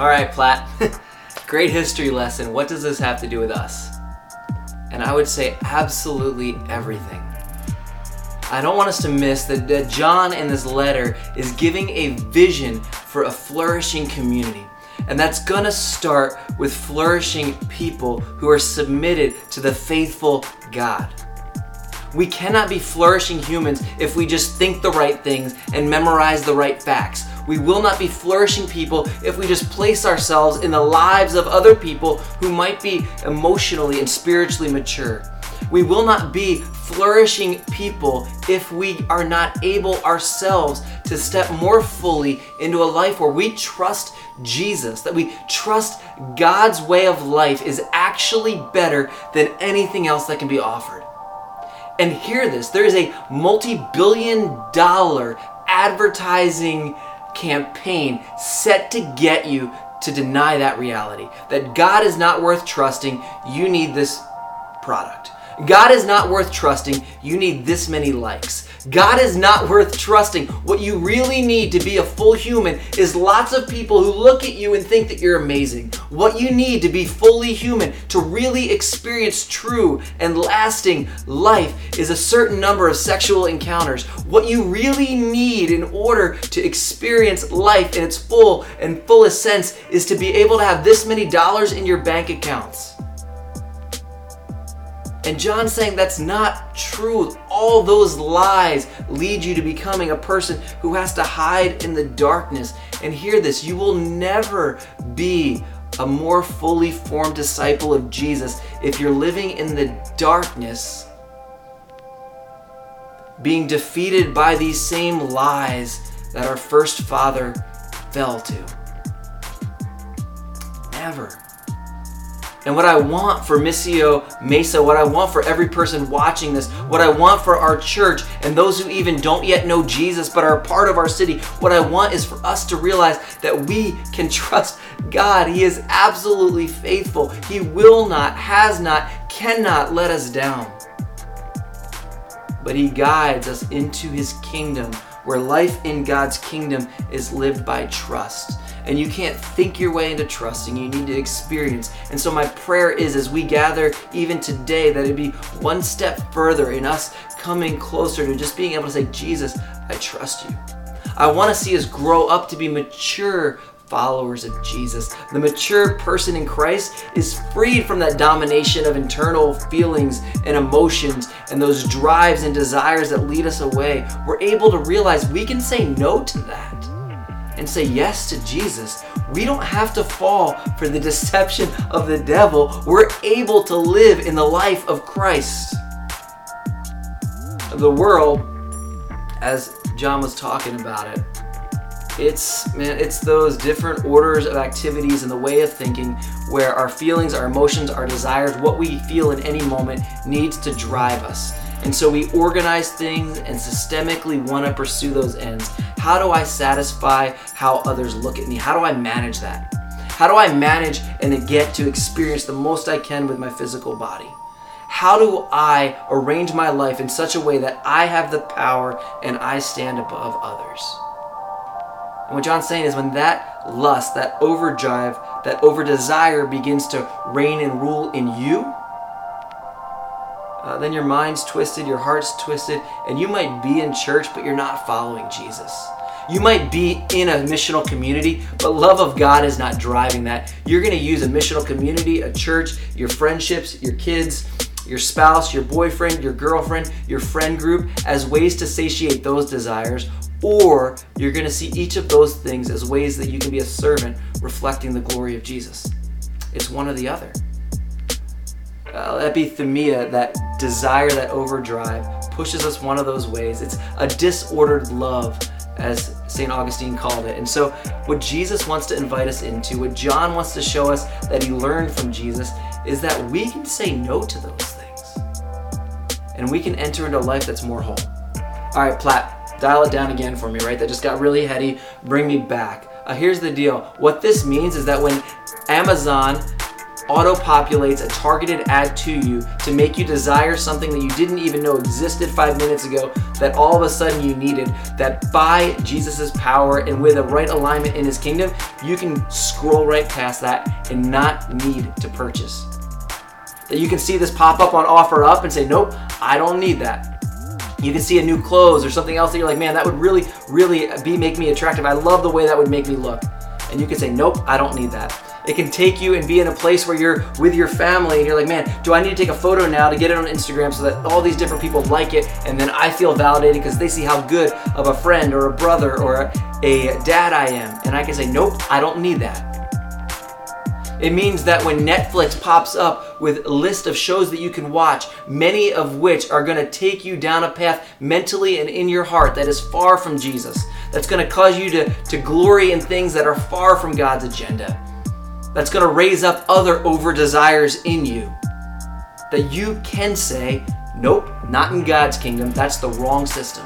All right, Platt. Great history lesson. What does this have to do with us? And I would say absolutely everything. I don't want us to miss that, John in this letter is giving a vision for a flourishing community. And that's gonna start with flourishing people who are submitted to the faithful God. We cannot be flourishing humans if we just think the right things and memorize the right facts. We will not be flourishing people if we just place ourselves in the lives of other people who might be emotionally and spiritually mature. We will not be flourishing people if we are not able ourselves to step more fully into a life where we trust Jesus, that we trust God's way of life is actually better than anything else that can be offered. And hear this there is a multi billion dollar advertising campaign set to get you to deny that reality that God is not worth trusting. You need this product. God is not worth trusting. You need this many likes. God is not worth trusting. What you really need to be a full human is lots of people who look at you and think that you're amazing. What you need to be fully human, to really experience true and lasting life, is a certain number of sexual encounters. What you really need in order to experience life in its full and fullest sense is to be able to have this many dollars in your bank accounts. And John's saying that's not true. All those lies lead you to becoming a person who has to hide in the darkness. And hear this you will never be a more fully formed disciple of Jesus if you're living in the darkness, being defeated by these same lies that our first father fell to. Never. And what I want for Missio Mesa, what I want for every person watching this, what I want for our church and those who even don't yet know Jesus but are part of our city, what I want is for us to realize that we can trust God. He is absolutely faithful. He will not, has not, cannot let us down. But He guides us into His kingdom where life in God's kingdom is lived by trust. And you can't think your way into trusting, you need to experience. And so, my prayer is as we gather even today, that it be one step further in us coming closer to just being able to say, Jesus, I trust you. I want to see us grow up to be mature followers of Jesus. The mature person in Christ is freed from that domination of internal feelings and emotions and those drives and desires that lead us away. We're able to realize we can say no to that and say yes to Jesus. We don't have to fall for the deception of the devil. We're able to live in the life of Christ. The world, as John was talking about it, it's man, it's those different orders of activities and the way of thinking where our feelings, our emotions, our desires, what we feel in any moment needs to drive us. And so we organize things and systemically want to pursue those ends. How do I satisfy how others look at me? How do I manage that? How do I manage and get to experience the most I can with my physical body? How do I arrange my life in such a way that I have the power and I stand above others? And what John's saying is when that lust, that overdrive, that over desire begins to reign and rule in you, uh, then your mind's twisted, your heart's twisted, and you might be in church, but you're not following Jesus. You might be in a missional community, but love of God is not driving that. You're going to use a missional community, a church, your friendships, your kids, your spouse, your boyfriend, your girlfriend, your friend group as ways to satiate those desires, or you're going to see each of those things as ways that you can be a servant reflecting the glory of Jesus. It's one or the other. Uh, epithumia, that desire, that overdrive, pushes us one of those ways. It's a disordered love, as St. Augustine called it. And so, what Jesus wants to invite us into, what John wants to show us that he learned from Jesus, is that we can say no to those things. And we can enter into a life that's more whole. All right, Platt, dial it down again for me, right? That just got really heady. Bring me back. Uh, here's the deal. What this means is that when Amazon auto populates a targeted ad to you to make you desire something that you didn't even know existed five minutes ago that all of a sudden you needed. That by Jesus' power and with a right alignment in his kingdom, you can scroll right past that and not need to purchase. That you can see this pop up on OfferUp and say, nope, I don't need that you can see a new clothes or something else that you're like, man, that would really, really be make me attractive. I love the way that would make me look. And you can say, nope, I don't need that. It can take you and be in a place where you're with your family and you're like, man, do I need to take a photo now to get it on Instagram so that all these different people like it and then I feel validated because they see how good of a friend or a brother or a dad I am. And I can say, nope, I don't need that. It means that when Netflix pops up with a list of shows that you can watch, many of which are going to take you down a path mentally and in your heart that is far from Jesus, that's going to cause you to, to glory in things that are far from God's agenda, that's going to raise up other over desires in you, that you can say, Nope, not in God's kingdom. That's the wrong system.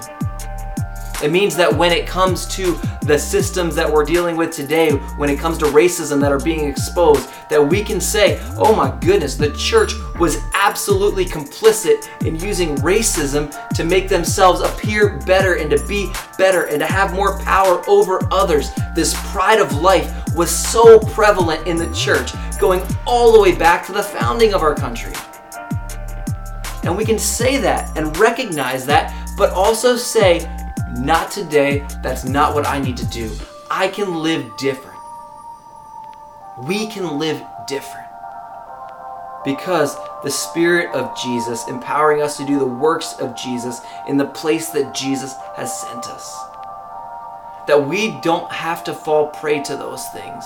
It means that when it comes to the systems that we're dealing with today, when it comes to racism that are being exposed, that we can say, oh my goodness, the church was absolutely complicit in using racism to make themselves appear better and to be better and to have more power over others. This pride of life was so prevalent in the church, going all the way back to the founding of our country. And we can say that and recognize that, but also say, not today. That's not what I need to do. I can live different. We can live different. Because the Spirit of Jesus empowering us to do the works of Jesus in the place that Jesus has sent us. That we don't have to fall prey to those things.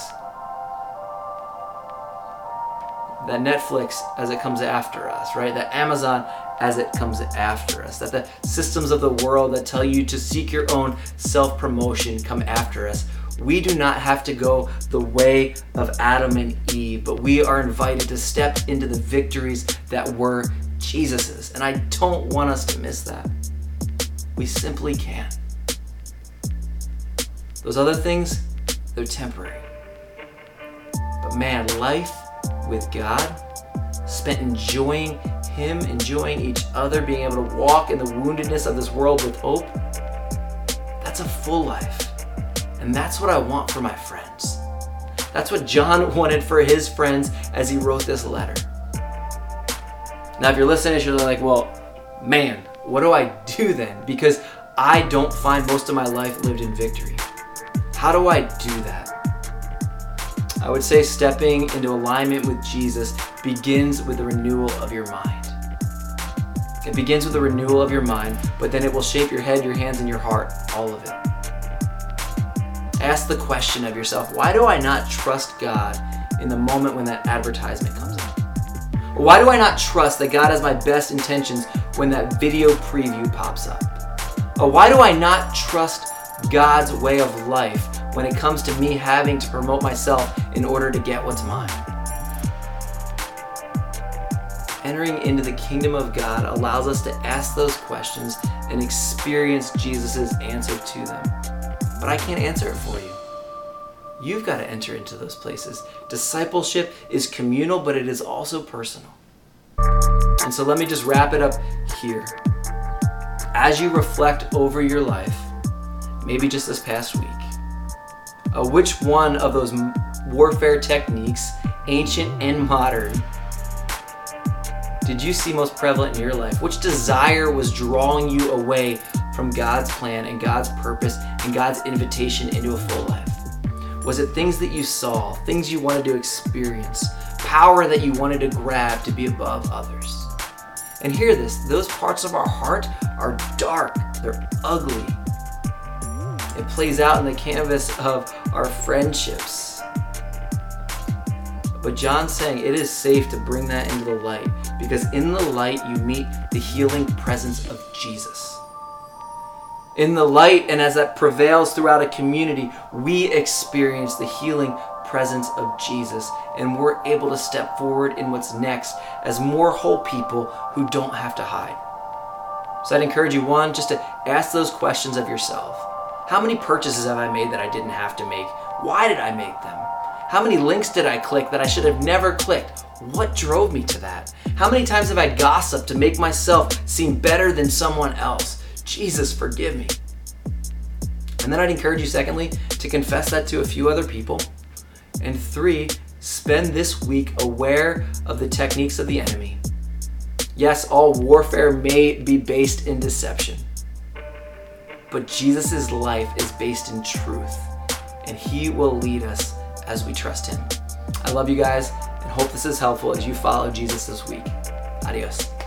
That Netflix as it comes after us, right? That Amazon as it comes after us. That the systems of the world that tell you to seek your own self promotion come after us. We do not have to go the way of Adam and Eve, but we are invited to step into the victories that were Jesus's. And I don't want us to miss that. We simply can't. Those other things, they're temporary. But man, life with God, spent enjoying him, enjoying each other, being able to walk in the woundedness of this world with hope, that's a full life. And that's what I want for my friends. That's what John wanted for his friends as he wrote this letter. Now, if you're listening, you're like, well, man, what do I do then? Because I don't find most of my life lived in victory. How do I do that? I would say stepping into alignment with Jesus begins with the renewal of your mind. It begins with the renewal of your mind, but then it will shape your head, your hands, and your heart, all of it. Ask the question of yourself why do I not trust God in the moment when that advertisement comes up? why do I not trust that God has my best intentions when that video preview pops up? Why do I not trust God's way of life when it comes to me having to promote myself in order to get what's mine? entering into the kingdom of God allows us to ask those questions and experience Jesus' answer to them. But I can't answer it for you. You've got to enter into those places. Discipleship is communal, but it is also personal. And so let me just wrap it up here. As you reflect over your life, maybe just this past week, uh, which one of those warfare techniques, ancient and modern, did you see most prevalent in your life? Which desire was drawing you away from God's plan and God's purpose and God's invitation into a full life? Was it things that you saw, things you wanted to experience, power that you wanted to grab to be above others? And hear this those parts of our heart are dark, they're ugly. It plays out in the canvas of our friendships but John's saying it is safe to bring that into the light because in the light you meet the healing presence of Jesus. In the light, and as that prevails throughout a community, we experience the healing presence of Jesus, and we're able to step forward in what's next as more whole people who don't have to hide. So I'd encourage you, one, just to ask those questions of yourself. How many purchases have I made that I didn't have to make? Why did I make them? How many links did I click that I should have never clicked? What drove me to that? How many times have I gossiped to make myself seem better than someone else? Jesus, forgive me. And then I'd encourage you, secondly, to confess that to a few other people. And three, spend this week aware of the techniques of the enemy. Yes, all warfare may be based in deception, but Jesus' life is based in truth, and he will lead us as we trust him. I love you guys and hope this is helpful as you follow Jesus this week. Adios.